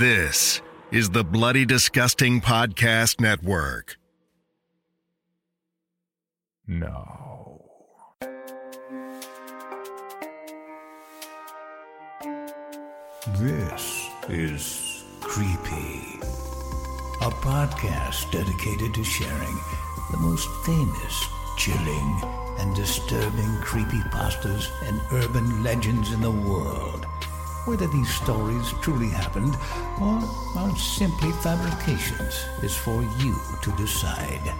This is the Bloody Disgusting Podcast Network. No. This is Creepy, a podcast dedicated to sharing the most famous, chilling, and disturbing creepypastas and urban legends in the world. Whether these stories truly happened or are simply fabrications is for you to decide.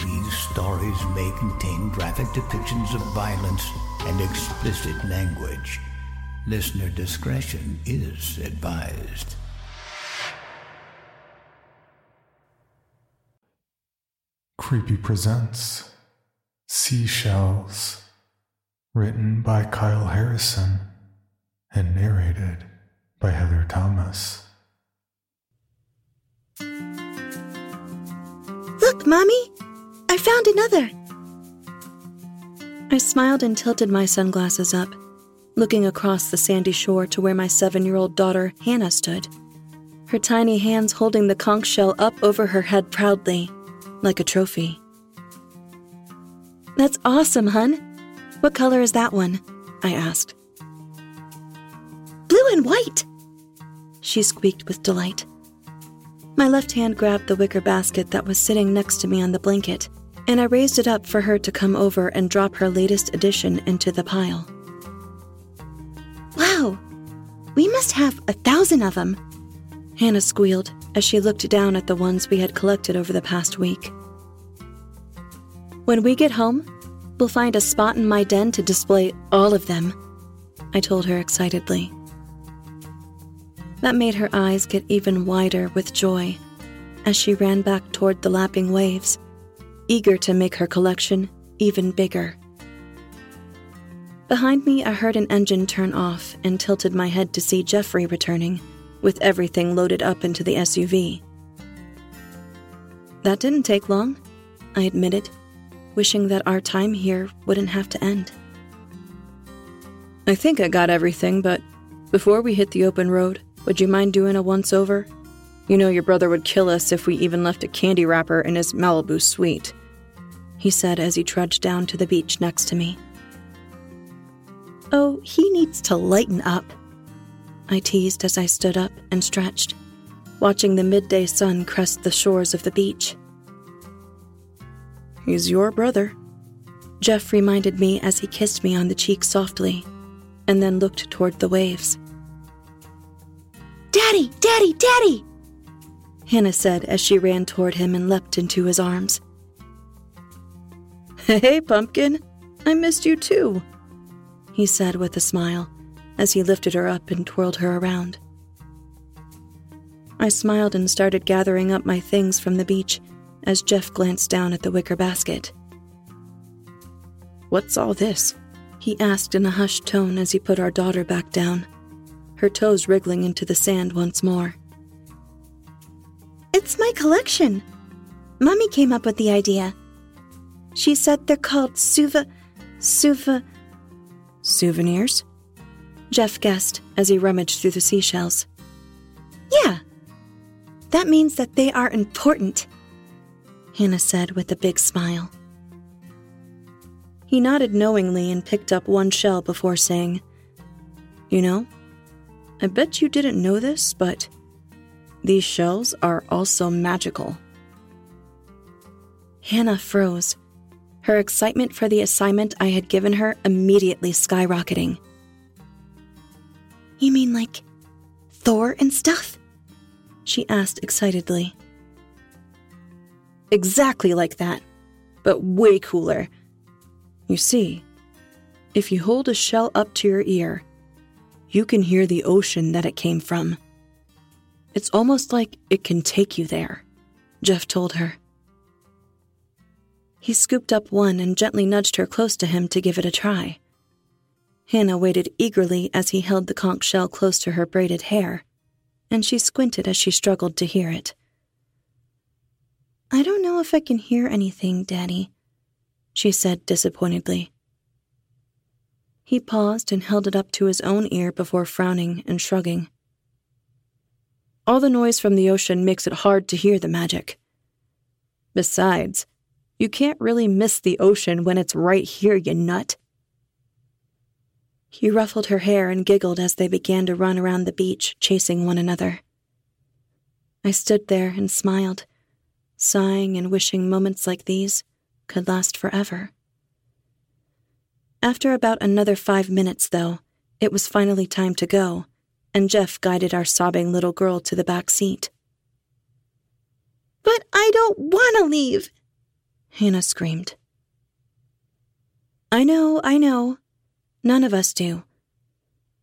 These stories may contain graphic depictions of violence and explicit language. Listener discretion is advised. Creepy presents Seashells, written by Kyle Harrison and narrated by Heather Thomas. Look, Mommy! I found another! I smiled and tilted my sunglasses up, looking across the sandy shore to where my seven year old daughter, Hannah, stood, her tiny hands holding the conch shell up over her head proudly, like a trophy. That's awesome, hun. What color is that one? I asked. Blue and white! She squeaked with delight. My left hand grabbed the wicker basket that was sitting next to me on the blanket, and I raised it up for her to come over and drop her latest addition into the pile. Wow, we must have a thousand of them, Hannah squealed as she looked down at the ones we had collected over the past week. When we get home, we'll find a spot in my den to display all of them, I told her excitedly. That made her eyes get even wider with joy as she ran back toward the lapping waves, eager to make her collection even bigger. Behind me, I heard an engine turn off and tilted my head to see Jeffrey returning, with everything loaded up into the SUV. That didn't take long, I admitted, wishing that our time here wouldn't have to end. I think I got everything, but before we hit the open road, would you mind doing a once over? You know your brother would kill us if we even left a candy wrapper in his Malibu suite, he said as he trudged down to the beach next to me. Oh, he needs to lighten up, I teased as I stood up and stretched, watching the midday sun crest the shores of the beach. He's your brother, Jeff reminded me as he kissed me on the cheek softly, and then looked toward the waves. Daddy, Daddy, Daddy! Hannah said as she ran toward him and leapt into his arms. Hey, Pumpkin, I missed you too, he said with a smile as he lifted her up and twirled her around. I smiled and started gathering up my things from the beach as Jeff glanced down at the wicker basket. What's all this? he asked in a hushed tone as he put our daughter back down, her toes wriggling into the sand once more. It's my collection. Mummy came up with the idea. She said they're called suva. suva. souvenirs? Jeff guessed as he rummaged through the seashells. Yeah. That means that they are important, Hannah said with a big smile. He nodded knowingly and picked up one shell before saying, You know, I bet you didn't know this, but these shells are also magical. Hannah froze, her excitement for the assignment I had given her immediately skyrocketing. You mean like Thor and stuff? She asked excitedly. Exactly like that, but way cooler. You see, if you hold a shell up to your ear, you can hear the ocean that it came from. It's almost like it can take you there, Jeff told her. He scooped up one and gently nudged her close to him to give it a try. Hannah waited eagerly as he held the conch shell close to her braided hair, and she squinted as she struggled to hear it. I don't know if I can hear anything, Daddy, she said disappointedly. He paused and held it up to his own ear before frowning and shrugging. All the noise from the ocean makes it hard to hear the magic. Besides, you can't really miss the ocean when it's right here, you nut. He ruffled her hair and giggled as they began to run around the beach, chasing one another. I stood there and smiled, sighing and wishing moments like these could last forever. After about another five minutes, though, it was finally time to go, and Jeff guided our sobbing little girl to the back seat. But I don't want to leave, Hannah screamed. I know, I know. None of us do,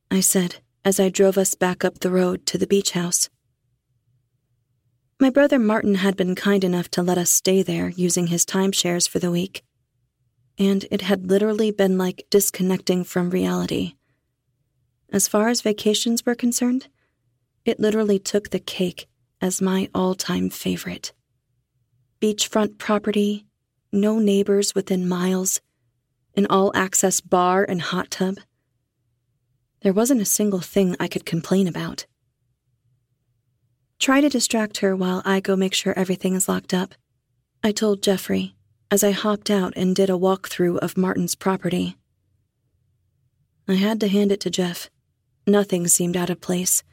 I said as I drove us back up the road to the beach house. My brother Martin had been kind enough to let us stay there using his timeshares for the week, and it had literally been like disconnecting from reality. As far as vacations were concerned, it literally took the cake as my all time favorite. Beachfront property, no neighbors within miles, an all access bar and hot tub. There wasn't a single thing I could complain about. Try to distract her while I go make sure everything is locked up, I told Jeffrey as I hopped out and did a walkthrough of Martin's property. I had to hand it to Jeff. Nothing seemed out of place.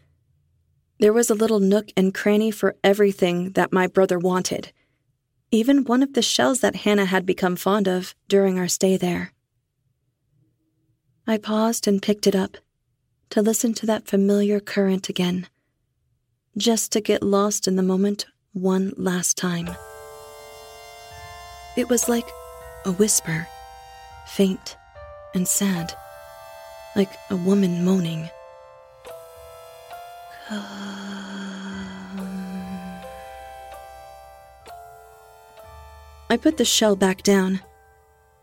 There was a little nook and cranny for everything that my brother wanted, even one of the shells that Hannah had become fond of during our stay there. I paused and picked it up to listen to that familiar current again, just to get lost in the moment one last time. It was like a whisper, faint and sad, like a woman moaning. I put the shell back down,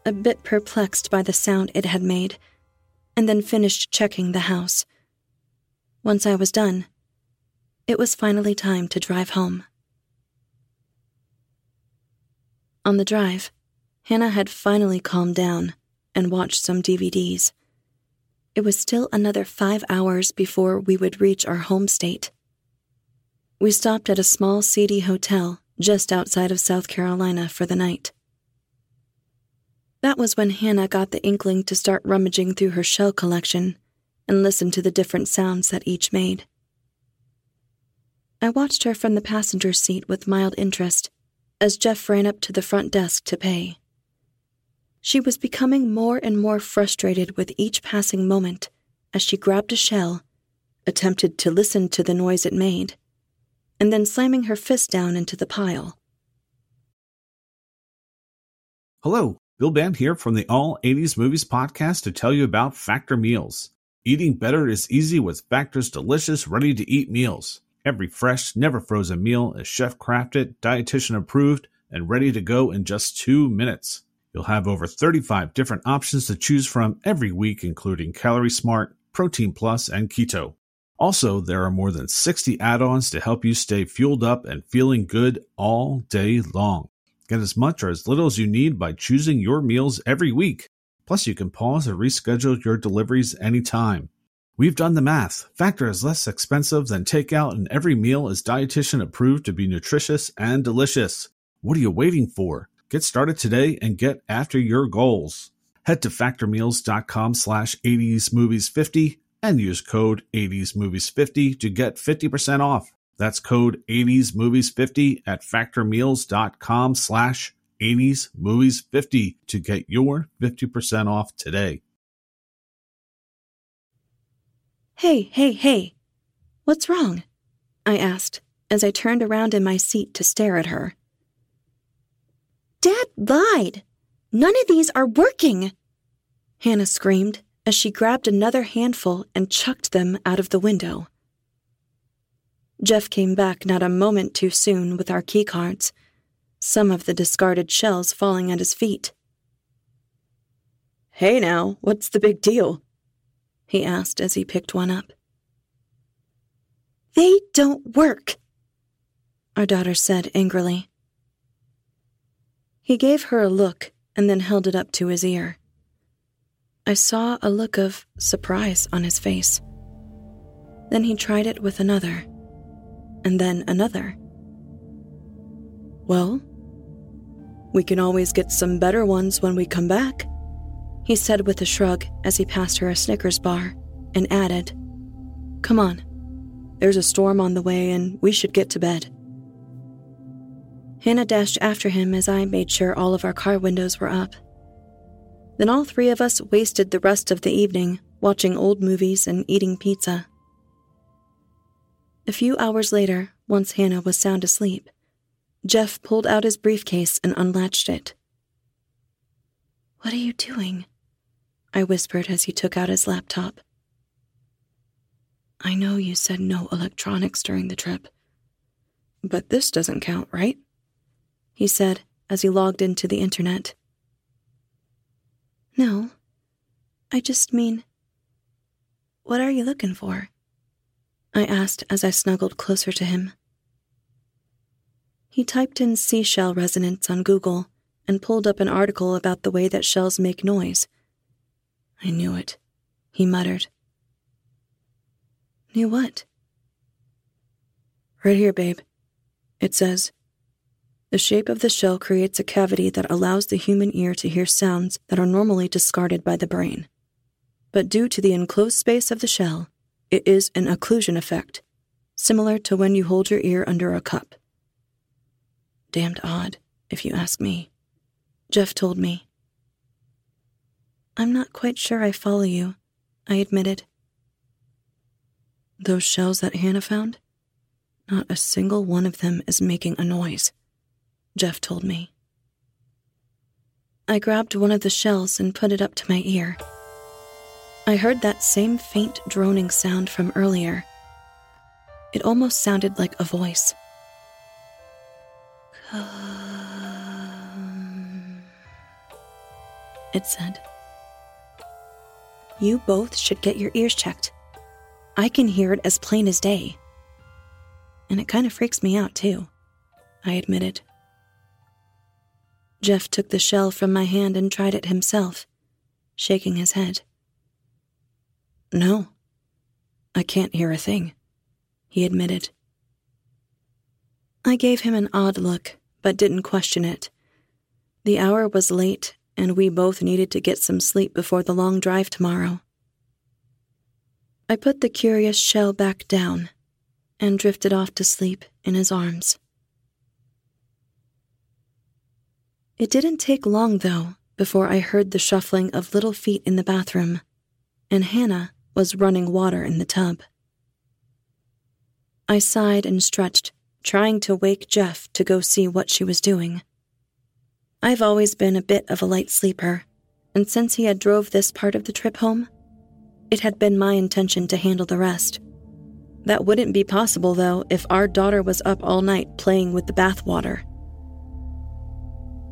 a bit perplexed by the sound it had made and then finished checking the house. Once I was done, it was finally time to drive home. On the drive, Hannah had finally calmed down and watched some DVDs. It was still another five hours before we would reach our home state. We stopped at a small, seedy hotel just outside of South Carolina for the night. That was when Hannah got the inkling to start rummaging through her shell collection and listen to the different sounds that each made. I watched her from the passenger seat with mild interest as Jeff ran up to the front desk to pay. She was becoming more and more frustrated with each passing moment as she grabbed a shell, attempted to listen to the noise it made, and then slamming her fist down into the pile. Hello, Bill Band here from the All 80s Movies podcast to tell you about Factor Meals. Eating better is easy with Factor's delicious, ready to eat meals. Every fresh, never frozen meal is chef crafted, dietitian approved, and ready to go in just two minutes. You'll have over 35 different options to choose from every week, including Calorie Smart, Protein Plus, and Keto. Also, there are more than 60 add ons to help you stay fueled up and feeling good all day long. Get as much or as little as you need by choosing your meals every week. Plus, you can pause or reschedule your deliveries anytime. We've done the math. Factor is less expensive than takeout, and every meal is dietitian approved to be nutritious and delicious. What are you waiting for? Get started today and get after your goals. Head to factormeals.com slash 80smovies50 and use code 80smovies50 to get 50% off. That's code 80smovies50 at factormeals.com slash 80smovies50 to get your 50% off today. Hey, hey, hey. What's wrong? I asked as I turned around in my seat to stare at her. Dad lied. None of these are working. Hannah screamed as she grabbed another handful and chucked them out of the window. Jeff came back not a moment too soon with our keycards, some of the discarded shells falling at his feet. Hey now, what's the big deal? He asked as he picked one up. They don't work, our daughter said angrily. He gave her a look and then held it up to his ear. I saw a look of surprise on his face. Then he tried it with another. and then another. Well, we can always get some better ones when we come back, he said with a shrug as he passed her a Snickers bar and added, Come on, there's a storm on the way and we should get to bed. Hannah dashed after him as I made sure all of our car windows were up. Then all three of us wasted the rest of the evening watching old movies and eating pizza. A few hours later, once Hannah was sound asleep, Jeff pulled out his briefcase and unlatched it. What are you doing? I whispered as he took out his laptop. I know you said no electronics during the trip, but this doesn't count, right? He said as he logged into the internet. No, I just mean, what are you looking for? I asked as I snuggled closer to him. He typed in seashell resonance on Google and pulled up an article about the way that shells make noise. I knew it, he muttered. Knew what? Right here, babe. It says, The shape of the shell creates a cavity that allows the human ear to hear sounds that are normally discarded by the brain. But due to the enclosed space of the shell, it is an occlusion effect, similar to when you hold your ear under a cup. Damned odd, if you ask me. Jeff told me. I'm not quite sure I follow you, I admitted. Those shells that Hannah found? Not a single one of them is making a noise, Jeff told me. I grabbed one of the shells and put it up to my ear. I heard that same faint droning sound from earlier. It almost sounded like a voice. Come. It said. You both should get your ears checked. I can hear it as plain as day. And it kind of freaks me out, too, I admitted. Jeff took the shell from my hand and tried it himself, shaking his head. No, I can't hear a thing, he admitted. I gave him an odd look but didn't question it. The hour was late, and we both needed to get some sleep before the long drive tomorrow. I put the curious shell back down and drifted off to sleep in his arms. It didn't take long, though, before I heard the shuffling of little feet in the bathroom, and Hannah was running water in the tub. I sighed and stretched trying to wake Jeff to go see what she was doing. I've always been a bit of a light sleeper, and since he had drove this part of the trip home, it had been my intention to handle the rest. That wouldn't be possible, though, if our daughter was up all night playing with the bathwater.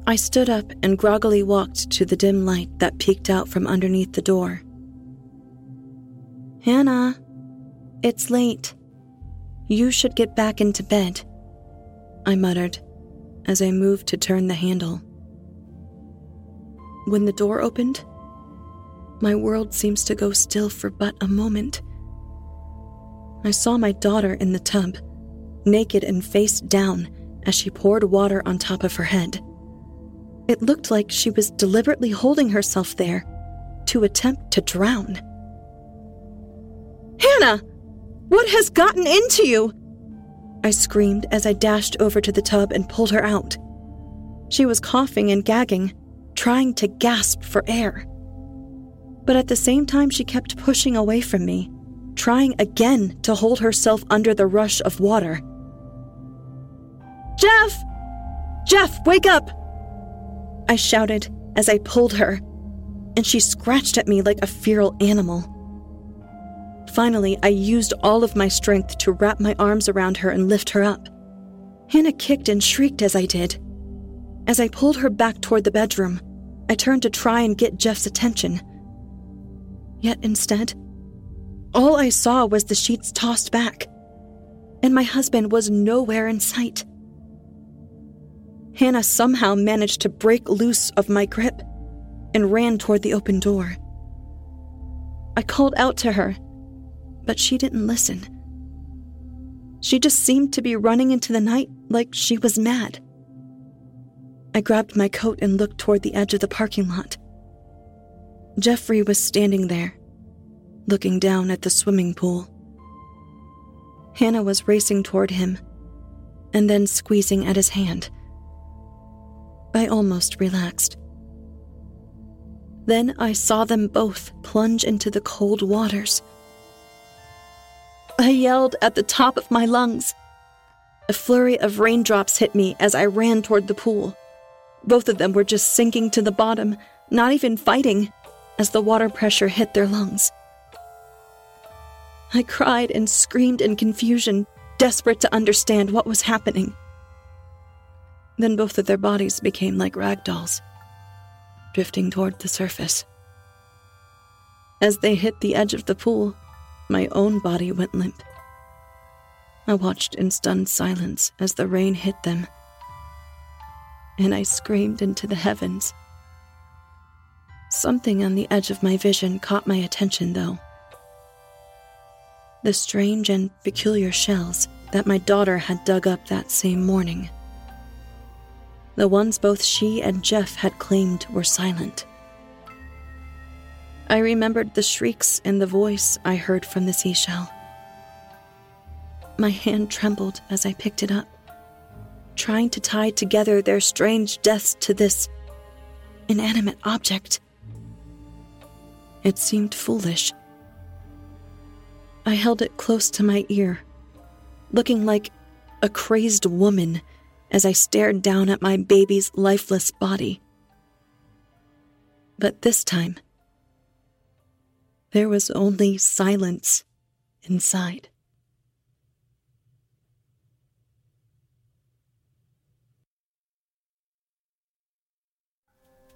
I stood up and groggily walked to the dim light that peeked out from underneath the door. Hannah, it's late. You should get back into bed, I muttered as I moved to turn the handle. When the door opened, my world seems to go still for but a moment. I saw my daughter in the tub, naked and face down as she poured water on top of her head. It looked like she was deliberately holding herself there to attempt to drown. Hannah! What has gotten into you? I screamed as I dashed over to the tub and pulled her out. She was coughing and gagging, trying to gasp for air. But at the same time, she kept pushing away from me, trying again to hold herself under the rush of water. Jeff! Jeff, wake up! I shouted as I pulled her, and she scratched at me like a feral animal. Finally, I used all of my strength to wrap my arms around her and lift her up. Hannah kicked and shrieked as I did. As I pulled her back toward the bedroom, I turned to try and get Jeff's attention. Yet instead, all I saw was the sheets tossed back, and my husband was nowhere in sight. Hannah somehow managed to break loose of my grip and ran toward the open door. I called out to her but she didn't listen. She just seemed to be running into the night like she was mad. I grabbed my coat and looked toward the edge of the parking lot. Jeffrey was standing there, looking down at the swimming pool. Hannah was racing toward him and then squeezing at his hand. I almost relaxed. Then I saw them both plunge into the cold waters. I yelled at the top of my lungs. A flurry of raindrops hit me as I ran toward the pool. Both of them were just sinking to the bottom, not even fighting, as the water pressure hit their lungs. I cried and screamed in confusion, desperate to understand what was happening. Then both of their bodies became like rag dolls, drifting toward the surface. As they hit the edge of the pool, my own body went limp. I watched in stunned silence as the rain hit them, and I screamed into the heavens. Something on the edge of my vision caught my attention, though the strange and peculiar shells that my daughter had dug up that same morning. The ones both she and Jeff had claimed were silent. I remembered the shrieks and the voice I heard from the seashell. My hand trembled as I picked it up, trying to tie together their strange deaths to this inanimate object. It seemed foolish I held it close to my ear, looking like a crazed woman as I stared down at my baby's lifeless body. But this time, there was only silence inside.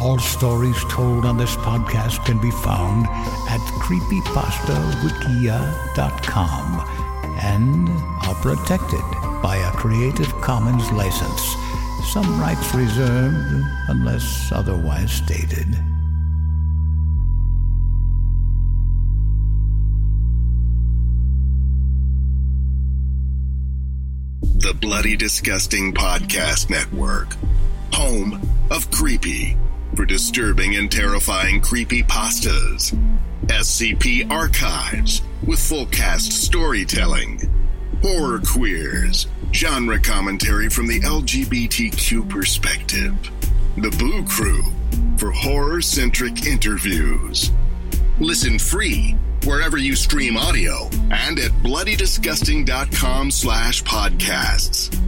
All stories told on this podcast can be found at creepypastawikia.com and are protected by a Creative Commons license. Some rights reserved unless otherwise stated. The Bloody Disgusting Podcast Network, home of Creepy for disturbing and terrifying creepy pastas. SCP Archives with full cast storytelling. Horror queers, genre commentary from the LGBTQ perspective. The Boo Crew for horror centric interviews. Listen free wherever you stream audio and at bloodydisgusting.com slash podcasts.